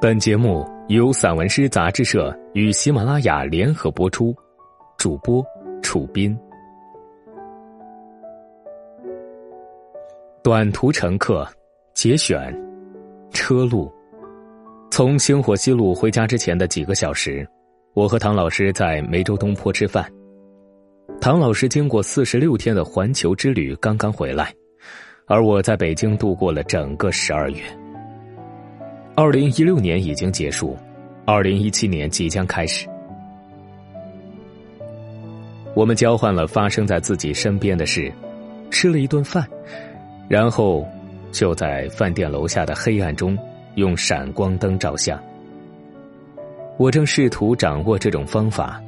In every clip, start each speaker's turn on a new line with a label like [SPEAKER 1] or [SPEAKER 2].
[SPEAKER 1] 本节目由散文诗杂志社与喜马拉雅联合播出，主播楚斌。短途乘客节选，车路。从星火西路回家之前的几个小时，我和唐老师在梅州东坡吃饭。唐老师经过四十六天的环球之旅刚刚回来，而我在北京度过了整个十二月。二零一六年已经结束，二零一七年即将开始。我们交换了发生在自己身边的事，吃了一顿饭，然后就在饭店楼下的黑暗中用闪光灯照相。我正试图掌握这种方法，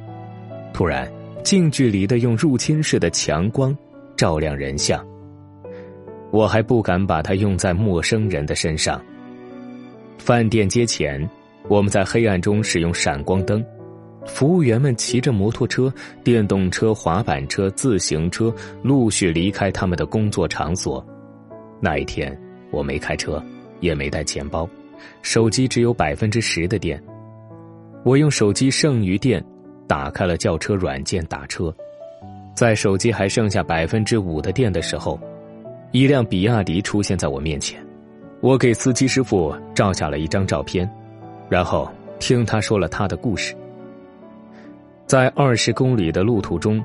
[SPEAKER 1] 突然近距离的用入侵式的强光照亮人像，我还不敢把它用在陌生人的身上。饭店街前，我们在黑暗中使用闪光灯，服务员们骑着摩托车、电动车、滑板车、自行车陆续离开他们的工作场所。那一天，我没开车，也没带钱包，手机只有百分之十的电。我用手机剩余电打开了叫车软件打车，在手机还剩下百分之五的电的时候，一辆比亚迪出现在我面前。我给司机师傅照下了一张照片，然后听他说了他的故事。在二十公里的路途中，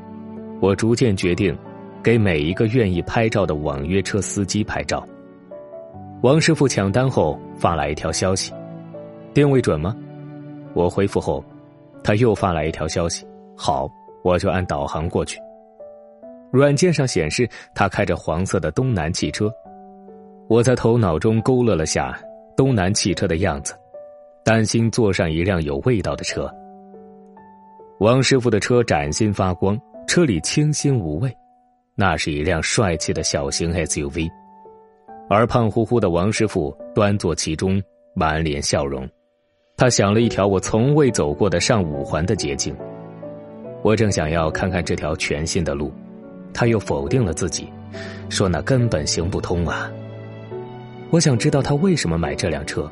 [SPEAKER 1] 我逐渐决定给每一个愿意拍照的网约车司机拍照。王师傅抢单后发来一条消息：“定位准吗？”我回复后，他又发来一条消息：“好，我就按导航过去。”软件上显示他开着黄色的东南汽车。我在头脑中勾勒了下东南汽车的样子，担心坐上一辆有味道的车。王师傅的车崭新发光，车里清新无味，那是一辆帅气的小型 SUV，而胖乎乎的王师傅端坐其中，满脸笑容。他想了一条我从未走过的上五环的捷径。我正想要看看这条全新的路，他又否定了自己，说那根本行不通啊。我想知道他为什么买这辆车。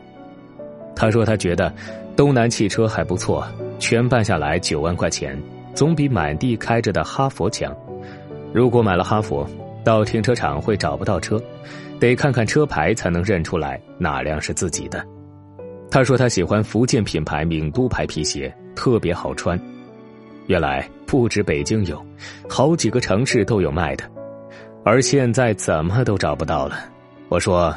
[SPEAKER 1] 他说他觉得东南汽车还不错，全办下来九万块钱，总比满地开着的哈佛强。如果买了哈佛，到停车场会找不到车，得看看车牌才能认出来哪辆是自己的。他说他喜欢福建品牌闽都牌皮鞋，特别好穿。原来不止北京有，好几个城市都有卖的，而现在怎么都找不到了。我说。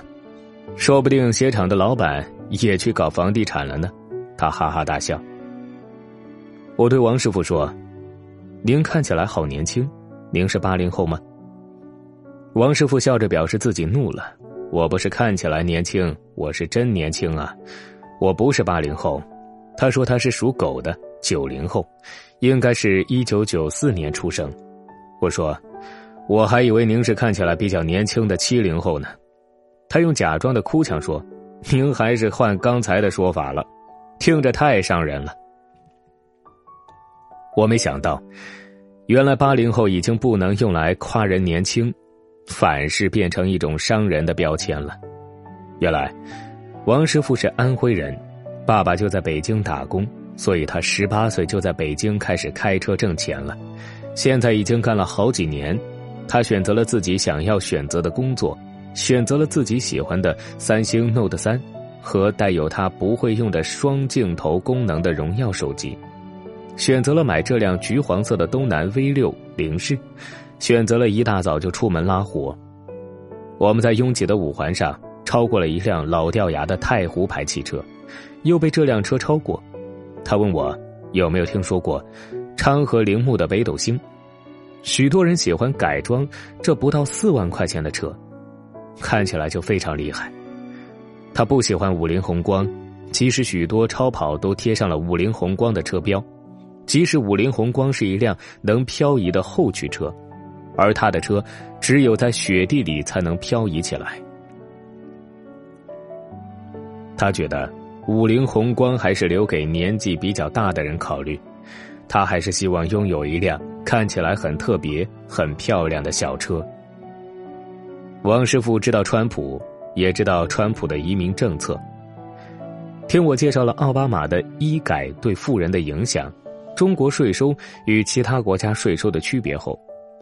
[SPEAKER 1] 说不定鞋厂的老板也去搞房地产了呢，他哈哈大笑。我对王师傅说：“您看起来好年轻，您是八零后吗？”王师傅笑着表示自己怒了：“我不是看起来年轻，我是真年轻啊！我不是八零后。”他说他是属狗的，九零后，应该是一九九四年出生。我说：“我还以为您是看起来比较年轻的七零后呢。”他用假装的哭腔说：“您还是换刚才的说法了，听着太伤人了。”我没想到，原来八零后已经不能用来夸人年轻，反是变成一种伤人的标签了。原来，王师傅是安徽人，爸爸就在北京打工，所以他十八岁就在北京开始开车挣钱了。现在已经干了好几年，他选择了自己想要选择的工作。选择了自己喜欢的三星 Note 三和带有他不会用的双镜头功能的荣耀手机，选择了买这辆橘黄色的东南 V 六零式，选择了一大早就出门拉活。我们在拥挤的五环上超过了一辆老掉牙的太湖牌汽车，又被这辆车超过。他问我有没有听说过昌河铃木的北斗星，许多人喜欢改装这不到四万块钱的车。看起来就非常厉害。他不喜欢五菱宏光，即使许多超跑都贴上了五菱宏光的车标，即使五菱宏光是一辆能漂移的后驱车，而他的车只有在雪地里才能漂移起来。他觉得五菱宏光还是留给年纪比较大的人考虑，他还是希望拥有一辆看起来很特别、很漂亮的小车。王师傅知道川普，也知道川普的移民政策，听我介绍了奥巴马的医改对富人的影响，中国税收与其他国家税收的区别后，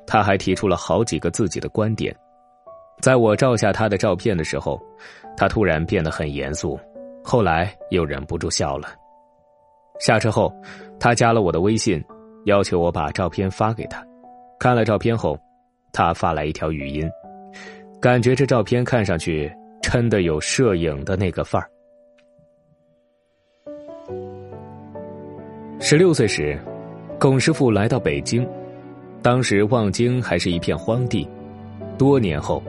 [SPEAKER 1] 他还提出了好几个自己的观点。在我照下他的照片的时候，他突然变得很严肃，后来又忍不住笑了。下车后，他加了我的微信，要求我把照片发给他。看了照片后，他发来一条语音，感觉这照片看上去真的有摄影的那个范儿。十六岁时，龚师傅来到北京，当时望京还是一片荒地。多年后，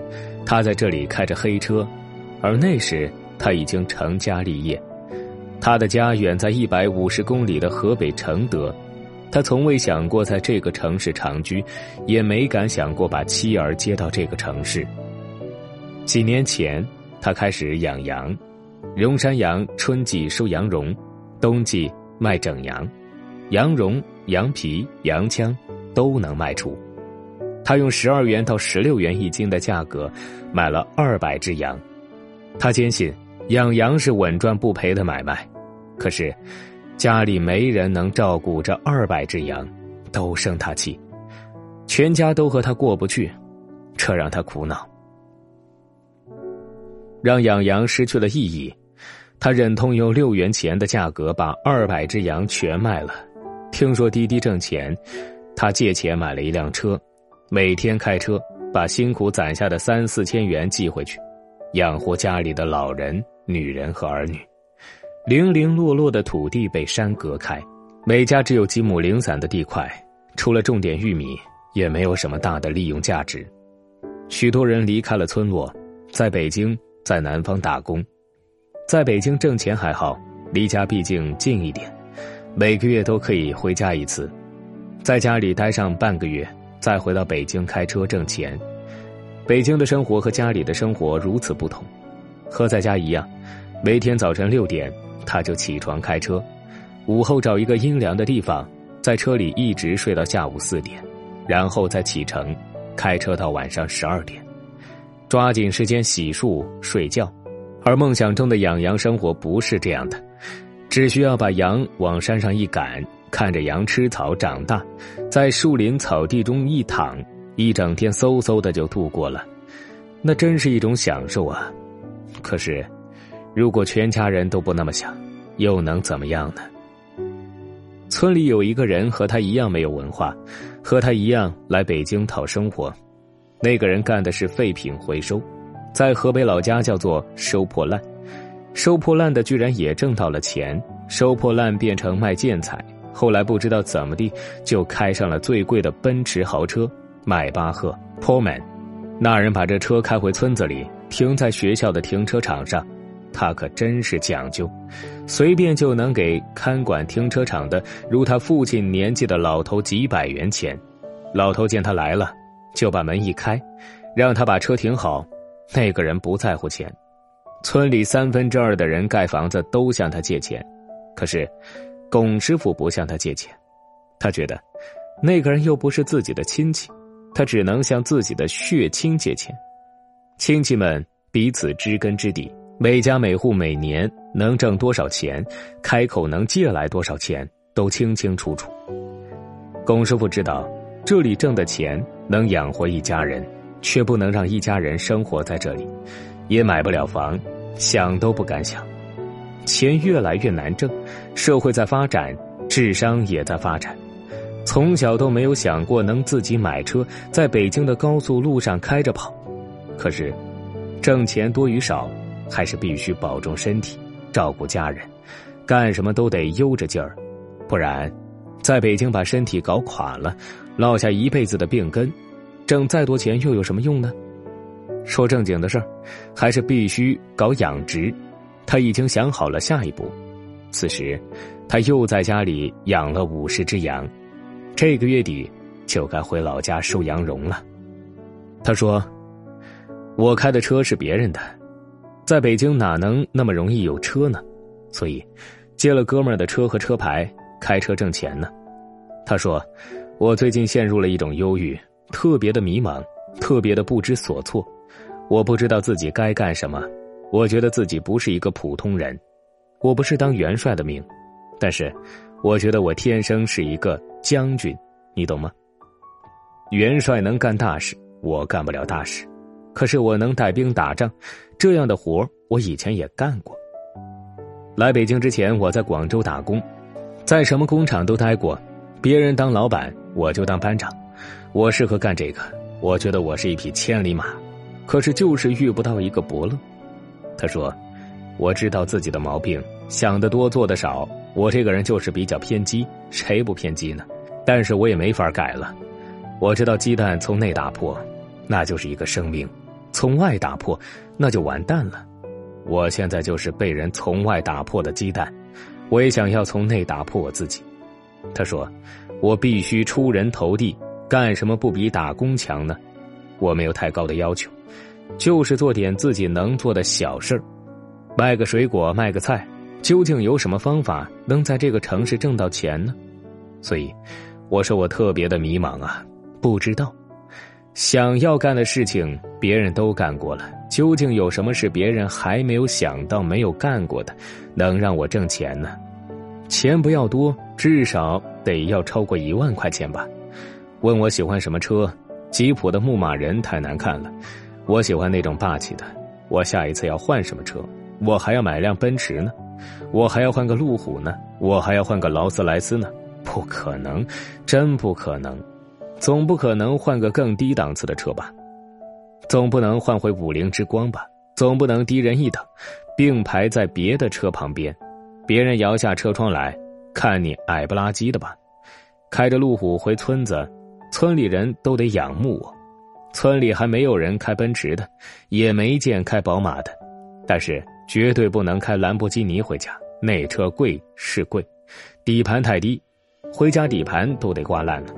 [SPEAKER 1] 他在这里开着黑车，而那时他已经成家立业。他的家远在一百五十公里的河北承德，他从未想过在这个城市长居，也没敢想过把妻儿接到这个城市。几年前，他开始养羊，绒山羊春季收羊绒，冬季卖整羊，羊绒、羊皮、羊腔都能卖出。他用十二元到十六元一斤的价格买了二百只羊，他坚信养羊是稳赚不赔的买卖。可是家里没人能照顾这二百只羊，都生他气，全家都和他过不去，这让他苦恼，让养羊失去了意义。他忍痛用六元钱的价格把二百只羊全卖了。听说滴滴挣钱，他借钱买了一辆车。每天开车把辛苦攒下的三四千元寄回去，养活家里的老人、女人和儿女。零零落落的土地被山隔开，每家只有几亩零散的地块，除了种点玉米，也没有什么大的利用价值。许多人离开了村落，在北京、在南方打工。在北京挣钱还好，离家毕竟近一点，每个月都可以回家一次，在家里待上半个月。再回到北京开车挣钱，北京的生活和家里的生活如此不同，和在家一样，每天早晨六点他就起床开车，午后找一个阴凉的地方，在车里一直睡到下午四点，然后再启程，开车到晚上十二点，抓紧时间洗漱睡觉，而梦想中的养羊生活不是这样的，只需要把羊往山上一赶。看着羊吃草长大，在树林草地中一躺，一整天嗖嗖的就度过了，那真是一种享受啊！可是，如果全家人都不那么想，又能怎么样呢？村里有一个人和他一样没有文化，和他一样来北京讨生活。那个人干的是废品回收，在河北老家叫做收破烂。收破烂的居然也挣到了钱，收破烂变成卖建材。后来不知道怎么地，就开上了最贵的奔驰豪车迈巴赫 Pullman。那人把这车开回村子里，停在学校的停车场上。他可真是讲究，随便就能给看管停车场的如他父亲年纪的老头几百元钱。老头见他来了，就把门一开，让他把车停好。那个人不在乎钱，村里三分之二的人盖房子都向他借钱，可是。龚师傅不向他借钱，他觉得那个人又不是自己的亲戚，他只能向自己的血亲借钱。亲戚们彼此知根知底，每家每户每年能挣多少钱，开口能借来多少钱，都清清楚楚。龚师傅知道，这里挣的钱能养活一家人，却不能让一家人生活在这里，也买不了房，想都不敢想。钱越来越难挣，社会在发展，智商也在发展。从小都没有想过能自己买车，在北京的高速路上开着跑。可是，挣钱多与少，还是必须保重身体，照顾家人，干什么都得悠着劲儿，不然，在北京把身体搞垮了，落下一辈子的病根，挣再多钱又有什么用呢？说正经的事儿，还是必须搞养殖。他已经想好了下一步，此时，他又在家里养了五十只羊，这个月底就该回老家收羊绒了。他说：“我开的车是别人的，在北京哪能那么容易有车呢？所以，借了哥们儿的车和车牌，开车挣钱呢。”他说：“我最近陷入了一种忧郁，特别的迷茫，特别的不知所措，我不知道自己该干什么。”我觉得自己不是一个普通人，我不是当元帅的命，但是我觉得我天生是一个将军，你懂吗？元帅能干大事，我干不了大事，可是我能带兵打仗，这样的活我以前也干过。来北京之前，我在广州打工，在什么工厂都待过，别人当老板，我就当班长，我适合干这个。我觉得我是一匹千里马，可是就是遇不到一个伯乐。他说：“我知道自己的毛病，想得多，做得少。我这个人就是比较偏激，谁不偏激呢？但是我也没法改了。我知道鸡蛋从内打破，那就是一个生命；从外打破，那就完蛋了。”我现在就是被人从外打破的鸡蛋，我也想要从内打破我自己。他说：“我必须出人头地，干什么不比打工强呢？我没有太高的要求，就是做点自己能做的小事儿，卖个水果，卖个菜。究竟有什么方法能在这个城市挣到钱呢？所以，我说我特别的迷茫啊，不知道。”想要干的事情，别人都干过了。究竟有什么是别人还没有想到、没有干过的，能让我挣钱呢？钱不要多，至少得要超过一万块钱吧。问我喜欢什么车？吉普的牧马人太难看了，我喜欢那种霸气的。我下一次要换什么车？我还要买辆奔驰呢，我还要换个路虎呢，我还要换个劳斯莱斯呢。不可能，真不可能。总不可能换个更低档次的车吧？总不能换回五菱之光吧？总不能低人一等，并排在别的车旁边，别人摇下车窗来看你矮不拉几的吧？开着路虎回村子，村里人都得仰慕我。村里还没有人开奔驰的，也没见开宝马的，但是绝对不能开兰博基尼回家，那车贵是贵，底盘太低，回家底盘都得刮烂了。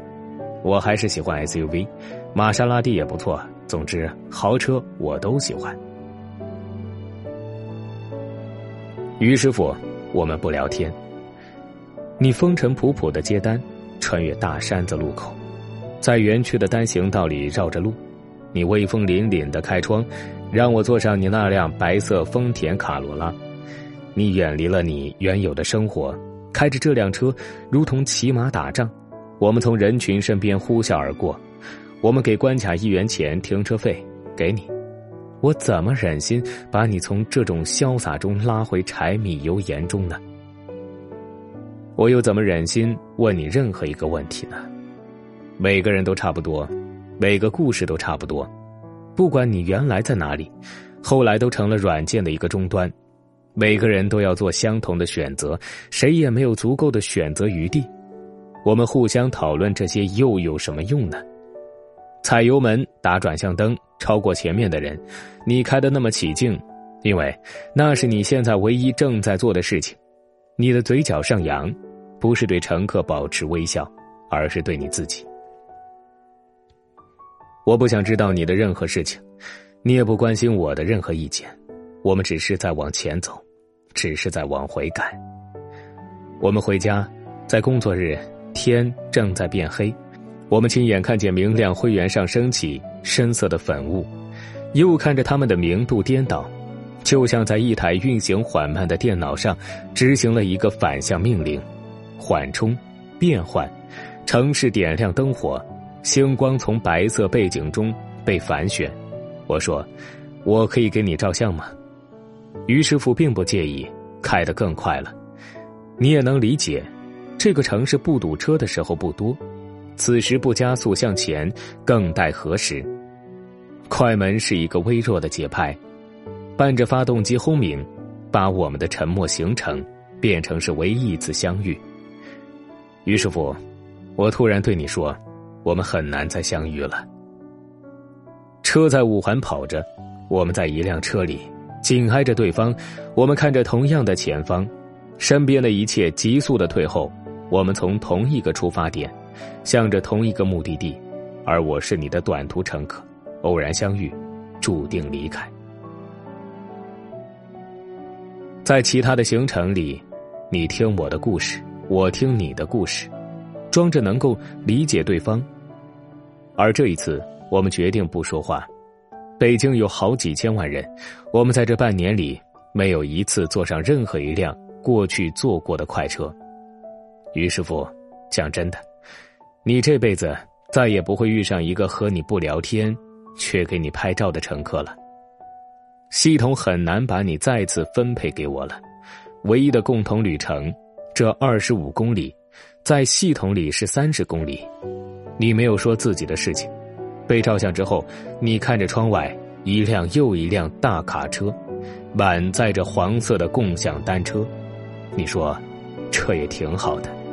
[SPEAKER 1] 我还是喜欢 SUV，玛莎拉蒂也不错。总之，豪车我都喜欢。于师傅，我们不聊天。你风尘仆仆的接单，穿越大山子路口，在园区的单行道里绕着路。你威风凛凛的开窗，让我坐上你那辆白色丰田卡罗拉。你远离了你原有的生活，开着这辆车，如同骑马打仗。我们从人群身边呼啸而过，我们给关卡一元钱停车费，给你。我怎么忍心把你从这种潇洒中拉回柴米油盐中呢？我又怎么忍心问你任何一个问题呢？每个人都差不多，每个故事都差不多，不管你原来在哪里，后来都成了软件的一个终端。每个人都要做相同的选择，谁也没有足够的选择余地。我们互相讨论这些又有什么用呢？踩油门、打转向灯、超过前面的人，你开的那么起劲，因为那是你现在唯一正在做的事情。你的嘴角上扬，不是对乘客保持微笑，而是对你自己。我不想知道你的任何事情，你也不关心我的任何意见。我们只是在往前走，只是在往回赶。我们回家，在工作日。天正在变黑，我们亲眼看见明亮灰原上升起深色的粉雾，又看着它们的明度颠倒，就像在一台运行缓慢的电脑上执行了一个反向命令：缓冲、变换。城市点亮灯火，星光从白色背景中被反选。我说：“我可以给你照相吗？”于师傅并不介意，开得更快了。你也能理解。这个城市不堵车的时候不多，此时不加速向前，更待何时？快门是一个微弱的节拍，伴着发动机轰鸣，把我们的沉默形成，变成是唯一一次相遇。于师傅，我突然对你说，我们很难再相遇了。车在五环跑着，我们在一辆车里，紧挨着对方，我们看着同样的前方，身边的一切急速的退后。我们从同一个出发点，向着同一个目的地，而我是你的短途乘客，偶然相遇，注定离开。在其他的行程里，你听我的故事，我听你的故事，装着能够理解对方。而这一次，我们决定不说话。北京有好几千万人，我们在这半年里没有一次坐上任何一辆过去坐过的快车。于师傅，讲真的，你这辈子再也不会遇上一个和你不聊天，却给你拍照的乘客了。系统很难把你再次分配给我了。唯一的共同旅程，这二十五公里，在系统里是三十公里。你没有说自己的事情。被照相之后，你看着窗外一辆又一辆大卡车，满载着黄色的共享单车。你说，这也挺好的。